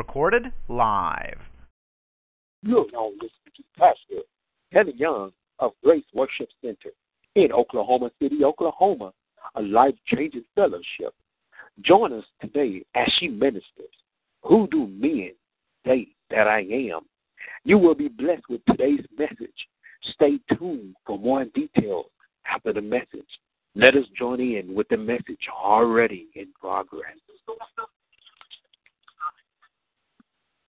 Recorded live. You're now listening to Pastor Kevin Young of Grace Worship Center in Oklahoma City, Oklahoma, a life changing fellowship. Join us today as she ministers. Who do men say that I am? You will be blessed with today's message. Stay tuned for more details after the message. Let us join in with the message already in progress.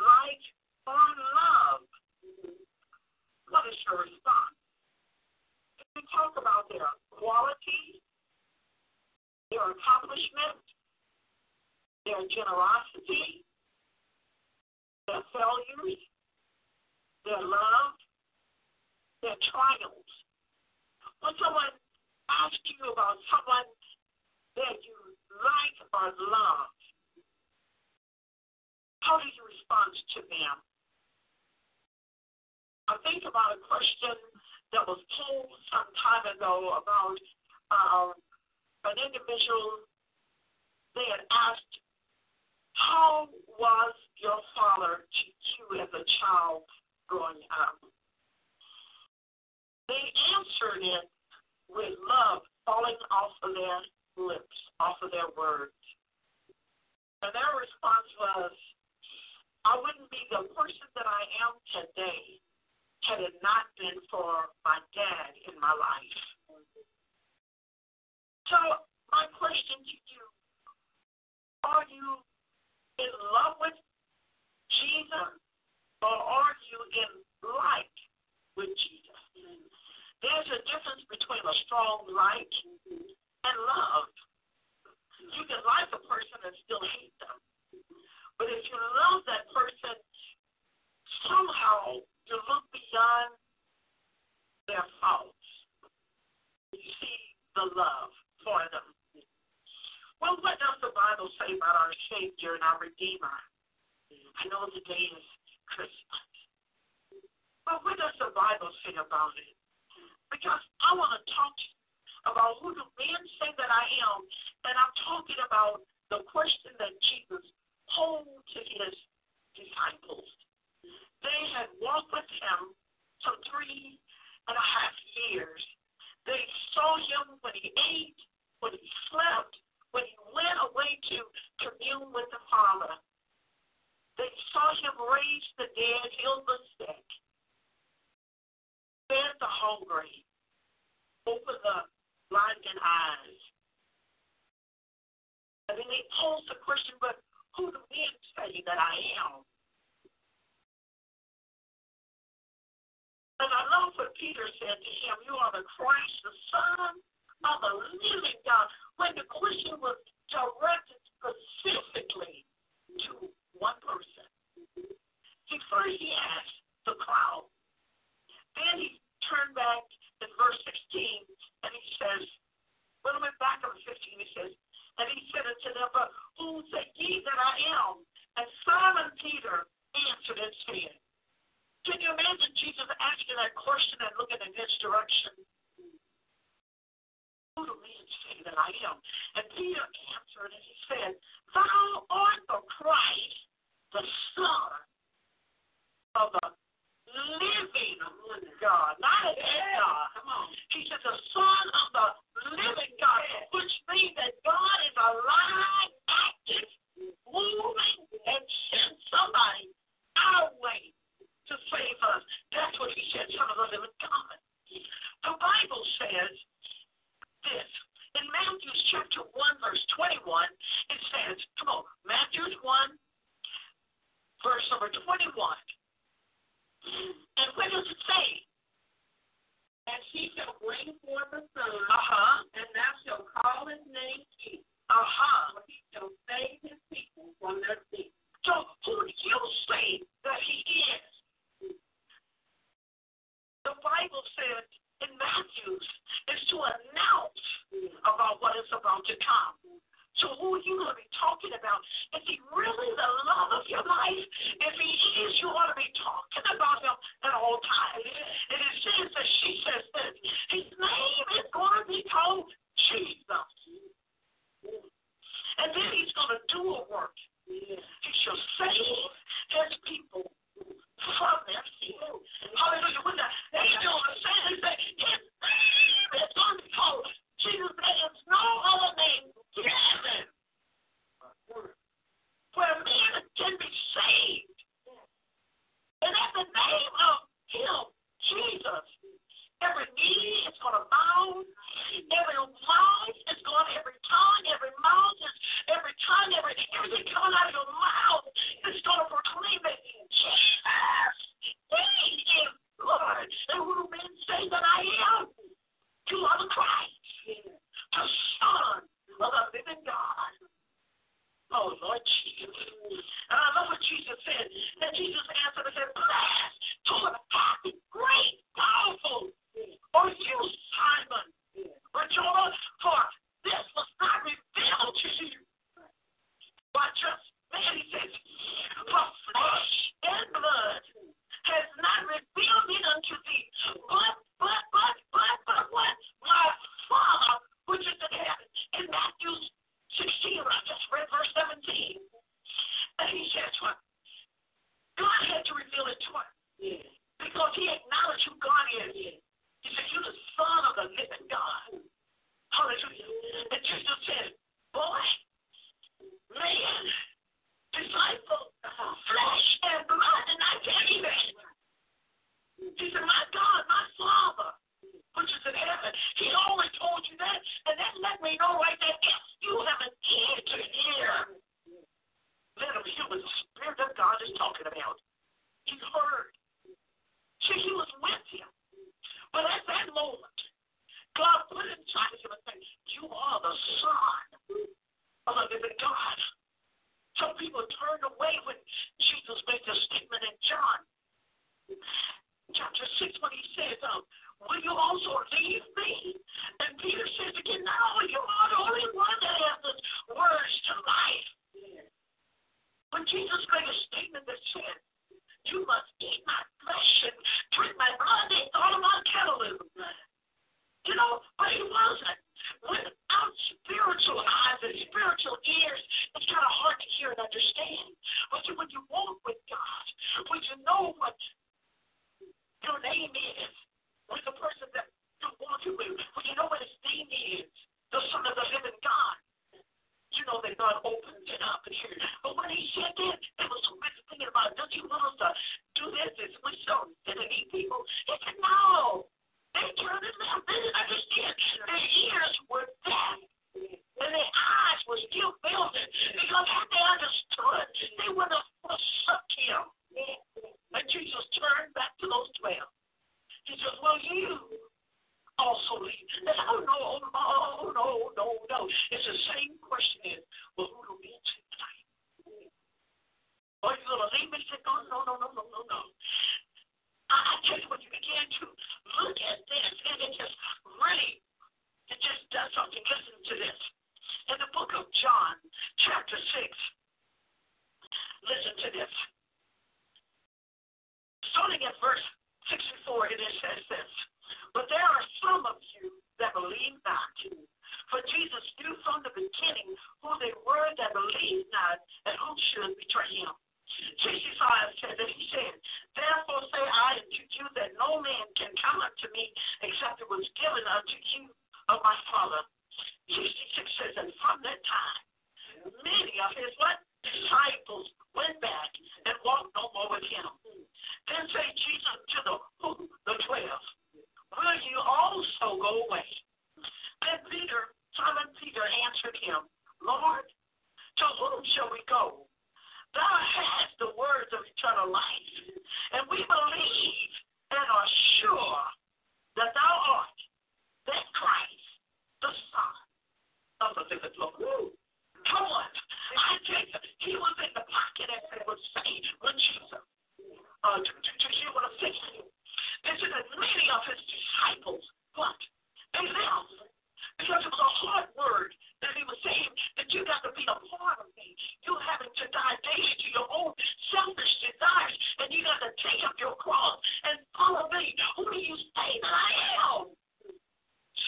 Like or love, what is your response? If we talk about their quality, their accomplishment, their generosity, their failures, their love, their triumphs. When someone asks you about someone that you like or love, how do you respond to them? I think about a question that was posed some time ago about um, an individual. They had asked, How was your father to you as a child growing up? They answered it with love falling off of their lips, off of their words. And their response was, I wouldn't be the person that I am today had it not been for my dad in my life. So, my question to you are you in love with Jesus or are you in like with Jesus? There's a difference between a strong like and love. You can like a person and still hate them. But if you love that person, somehow you look beyond their faults. You see the love for them. Well, what does the Bible say about our Savior and our Redeemer? I know today is Christmas. But what does the Bible say about it? Because I want to talk to you about who do men say that I am, and I'm talking about the question that Jesus told to his disciples. They had walked with him for three and a half years. They saw him when he ate, when he slept, when he went away to commune with the Father. They saw him raise the dead, heal the sick, fed the hungry, open the blinded eyes. And then they posed the question, but who do men say that I am? And I love what Peter said to him, You are the Christ, the Son of living God. When the question was directed specifically to one person. He asked the crowd. Then he turned back in verse 16 and he says, a little bit back in 15, he says, and he said unto them, But who say ye that I am? And Simon Peter answered and said, Can you imagine Jesus asking that question and looking in his direction? Who do men say that I am? And Peter answered and he said, Thou art the Christ, the Son of the living God, not a dead God. Come on. He said, the Son of the living God, which means listen to this. Starting at verse 64, it says this. But there are some of you that believe not. For Jesus knew from the beginning who they were that believed not and who should betray him. 65 says that he said, Therefore say I unto you that no man can come unto me except it was given unto you of my Father. 66 says, And from that time, many of his what? Disciples went back and walked no more with him. Then say Jesus to the who? The twelve. Will you also go away? Then Peter, Simon Peter answered him, Lord, to whom shall we go? Thou hast the words of eternal life, and we believe and are sure that thou art disciples, what? They left. Because it was a hard word that he was saying that you got to be a part of me. You having to die daily to your own selfish desires, and you got to take up your cross and follow me. Who do you say that I am?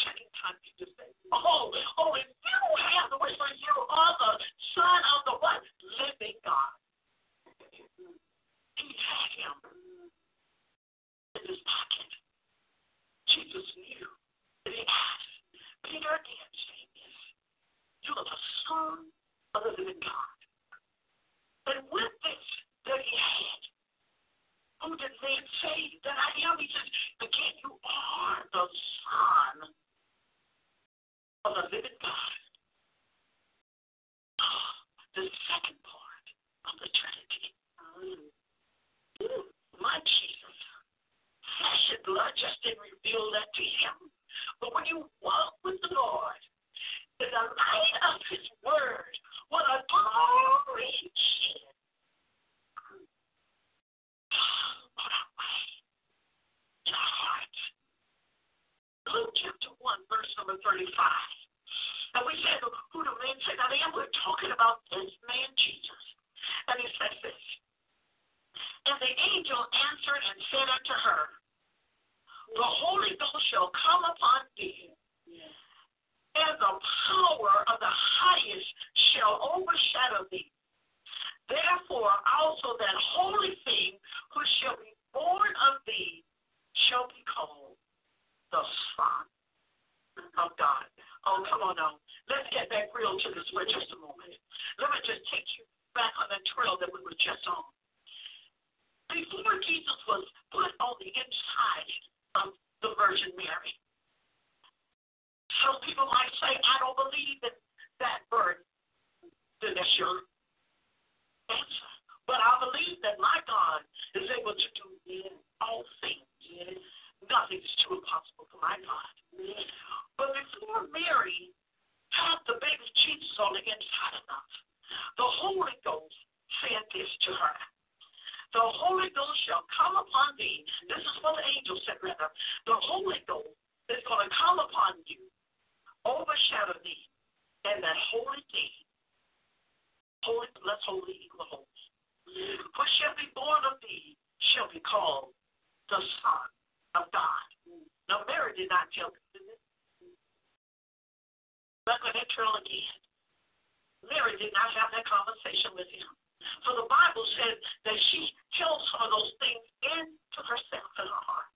Second time you just say, Oh, oh, if you have the way for you are the son of the what? Living God. He had him in his pocket. Jesus knew. And he asked, Peter again, saying this, You are the Son of the living God. And with this that he had, who did man say that I am? He says, Again, you are the Son of the living God. The second part of the Trinity. My Jesus. Flesh and blood just didn't reveal that to him. But when you walk with the Lord, in the light of his word, what a glory shed. What a way. Your heart. Luke chapter 1, verse number 35. And we said, who the man said I am? We're talking about this man, Jesus. And he says this. And the angel answered and said unto her, The Holy Ghost shall come upon thee, and the power of the highest shall overshadow thee. Therefore also that holy thing which shall be born of thee shall be called the Son of God. Oh, come on now. Let's get back real to this for just a moment. Let me just take you back on the trail that we were just on. Before Jesus was put on the inside of the Virgin Mary, some people might say, I don't believe in that birth. Then that's your answer. But I believe that my God is able to do all things. Nothing is too impossible for my God. But before Mary had the baby Jesus on the inside of her, the Holy Ghost said this to her. The Holy Ghost shall come upon thee. This is what the angel said, rather. The Holy Ghost is going to come upon you, overshadow thee, and that holy thing, holy plus holy equal holy, what shall be born of thee shall be called the Son of God. Now, Mary did not this. Back on that trail again. Mary did not have that conversation with him. For the Bible said that she held some of those things into herself in her heart.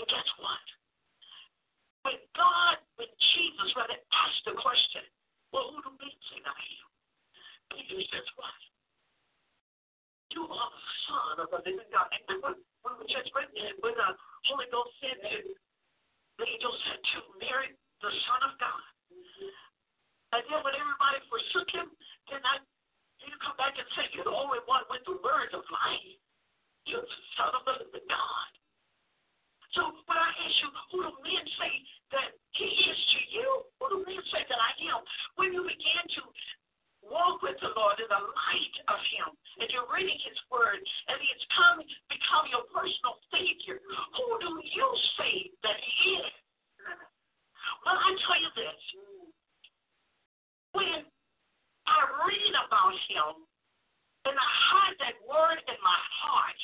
And guess what? When God, when Jesus rather asked the question, well, who do men say that I am? Peter says what? You are the Son of the living God. And when, when we just read when the Holy Ghost said to, the angel said to Mary, the Son of God. And then when everybody forsook him, then I you come back and say you're the only one with the words of life. You're the Son of the living God. So when I ask you, who do men say that he is to you? Who do men say that I am? When you begin to walk with the Lord in the light of him, and you're reading his word, and he's come become your personal savior, who do you say that he is? Well, I tell you this. When I read about him, and I hide that word in my heart.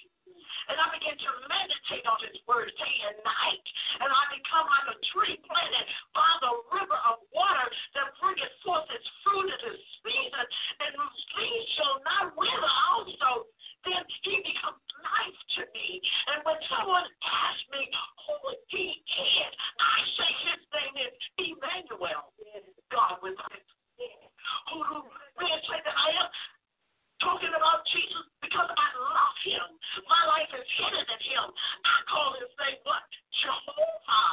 And I begin to meditate on his word day and night. And I become like a tree planted by the river of water that bringeth forth its fruit in its season, and whose leaves shall not wither also. Then he becomes life to me. And when someone asks me who he is, I say his name is Emmanuel, God with us. Who do men say that I am? Talking about Jesus because I love him. My life is hidden in him. I call his name what? Jehovah.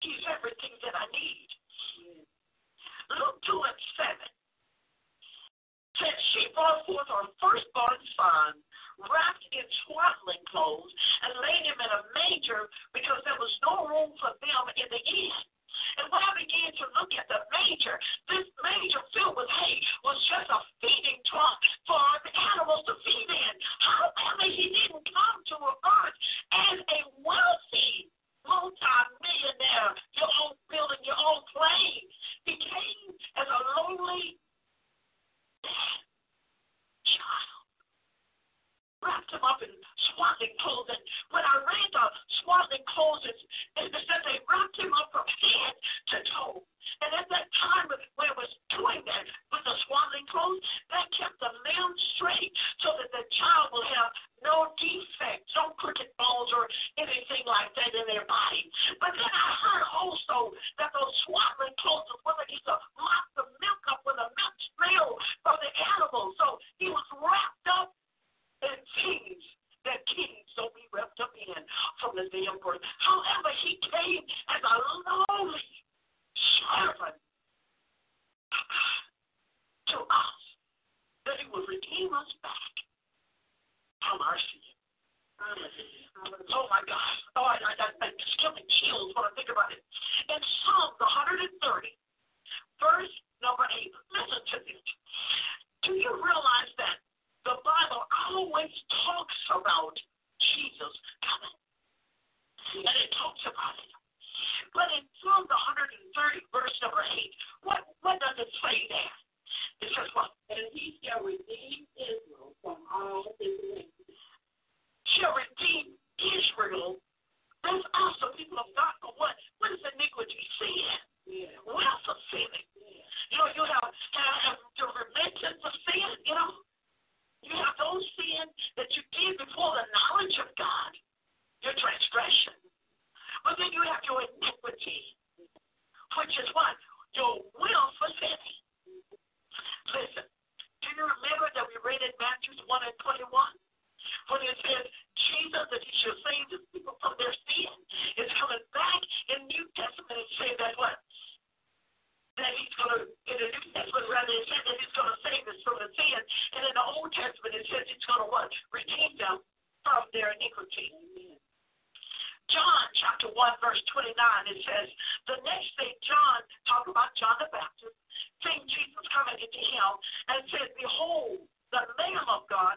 He's everything that I need. Luke 2 and 7 said she brought forth her firstborn son, wrapped in swaddling clothes, and laid him in a manger because there was no room for them in the inn. I began to look at the manger, this manger filled with hay was just a feeding trough for the animals to feed in. However, he didn't problem is very. However, he came as a lowly Matthew 1 and 21, when it says Jesus, that he shall save his people from their sin, is coming back in New Testament and saying that what? That he's going to, in the New Testament rather, it says that he's going to save us from the sin. And in the Old Testament, it says he's going to what? Redeem them from their iniquity. Amen. John chapter 1, verse 29, it says, The next day, John, talked about John the Baptist, seeing Jesus coming into him, and said, Behold, up, God.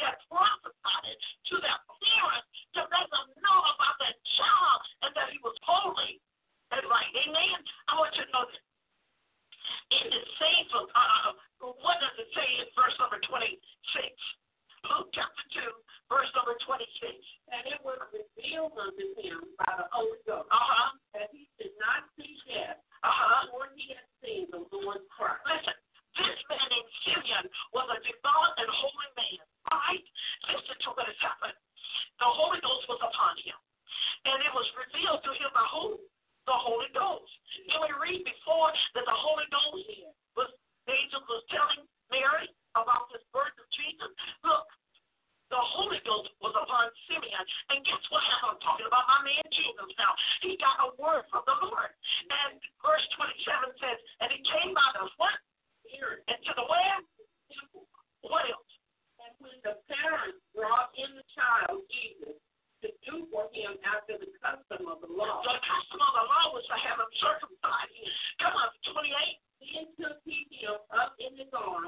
that's Trump Psalms 28, into took up in the arms.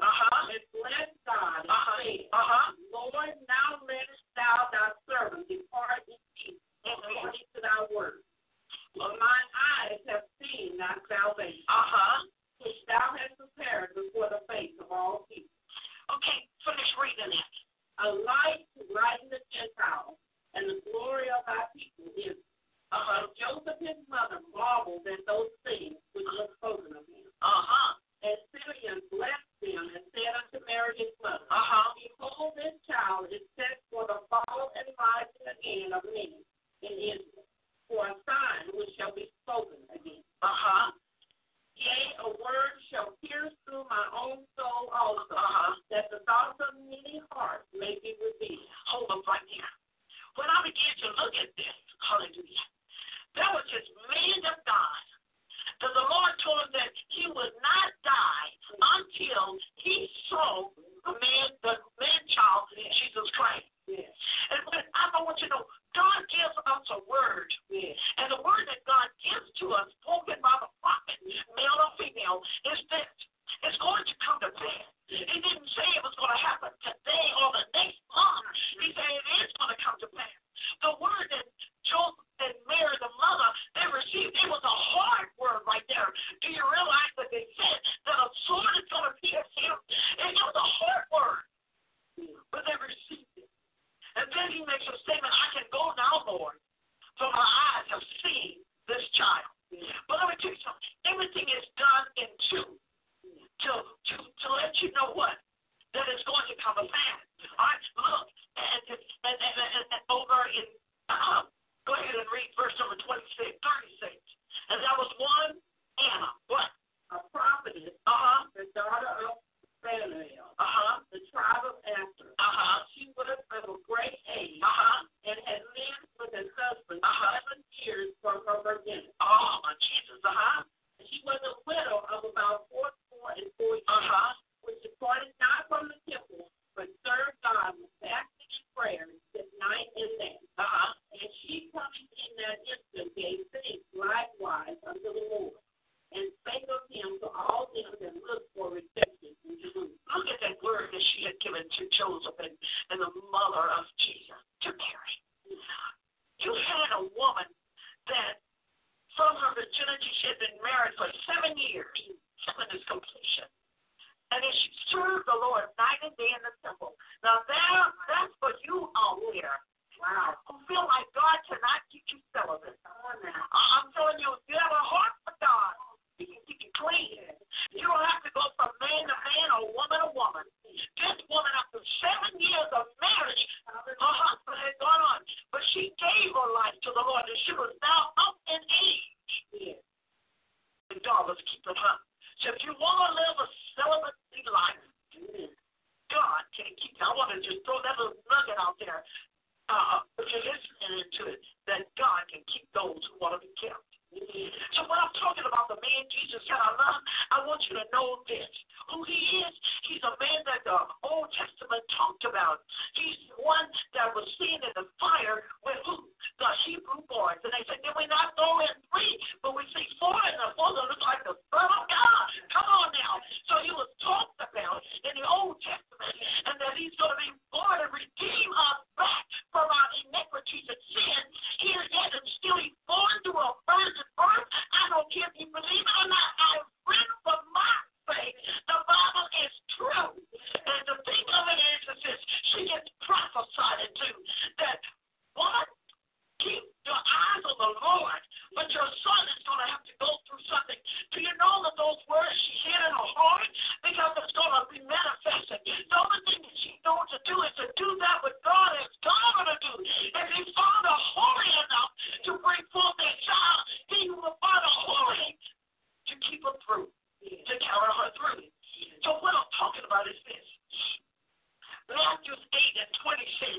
Matthew 8 and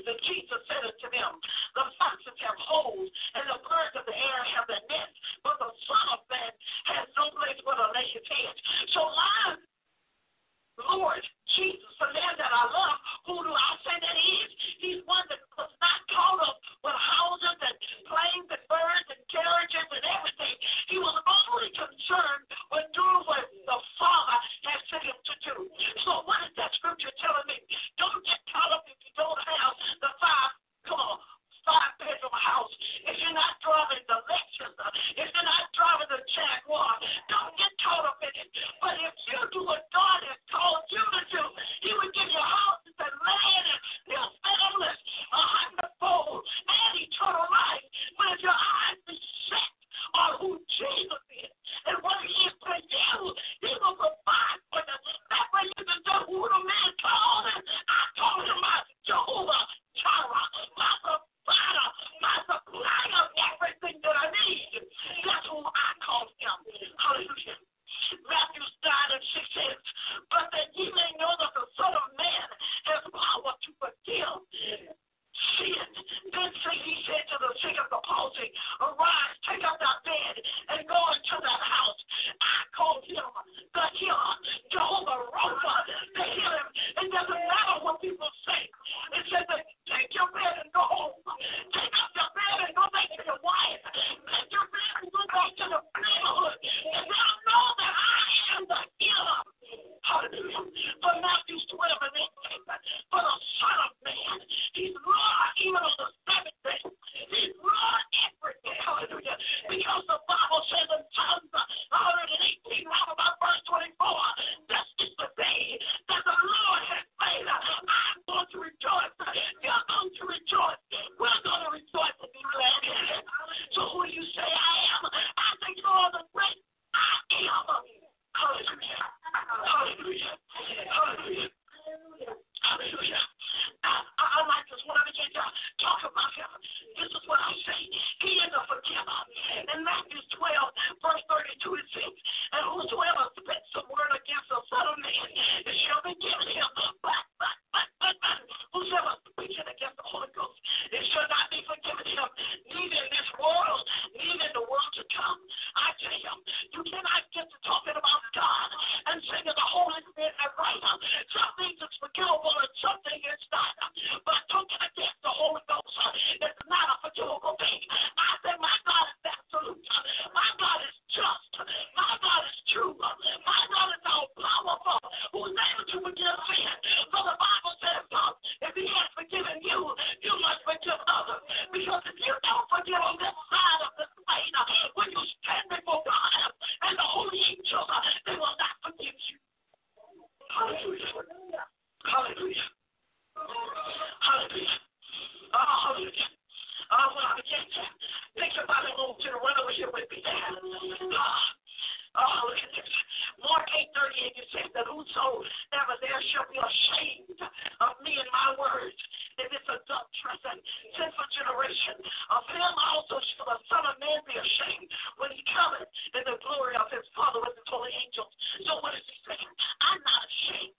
26, and Jesus said unto them, The foxes have holes, and the birds of the air have their nests, but the Son of Man has no place where to lay his head. So my Lord Jesus, the man that I love, who do I say that is? He's one that was not caught up with houses and planes and birds challenges and everything, he was only concerned with doing what the Father has sent him to do. So what is that scripture telling me? Don't get caught up if you don't have the five, come on, five bedroom house. If you're not driving the Lexus. if And You said that whosoever there shall be ashamed of me and my words in this adulterous and sinful generation, of him also shall the Son of Man be ashamed when he cometh in the glory of his Father with his holy angels. So what is he saying? I'm not ashamed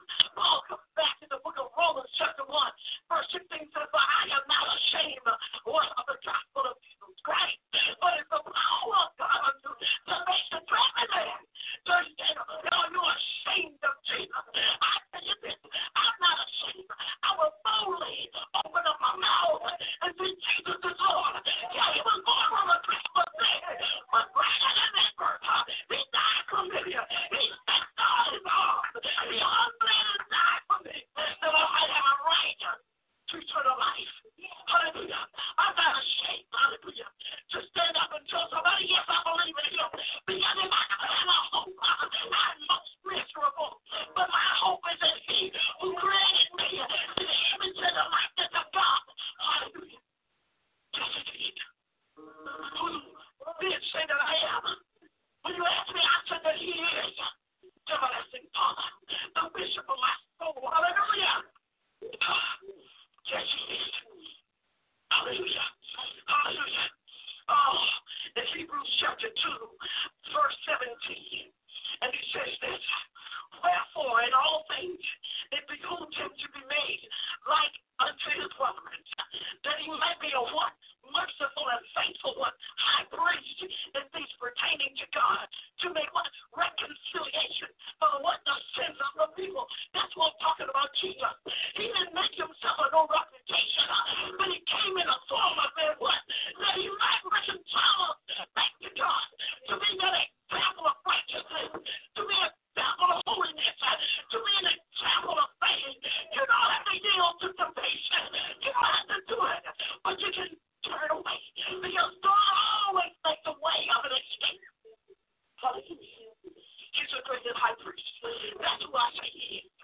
Father, in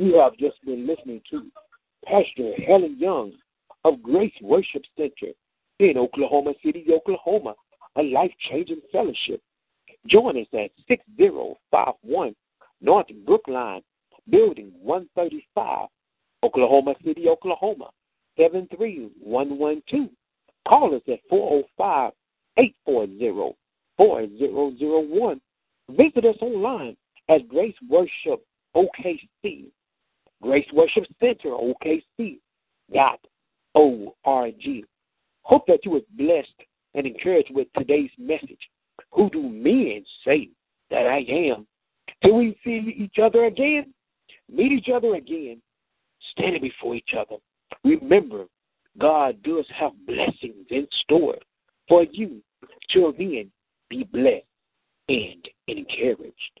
You have just been listening to Pastor Helen Young of Grace Worship Center in Oklahoma City, Oklahoma, a life changing fellowship. Join us at 6051 North Brookline, Building 135, Oklahoma City, Oklahoma, 73112. Call us at 405 840 4001. Visit us online at Grace Worship OKC, Grace Worship Center OKC dot O-R-G. Hope that you was blessed and encouraged with today's message. Who do men say that I am? Till we see each other again, meet each other again, standing before each other. Remember, God does have blessings in store for you. Till then, be blessed and encouraged.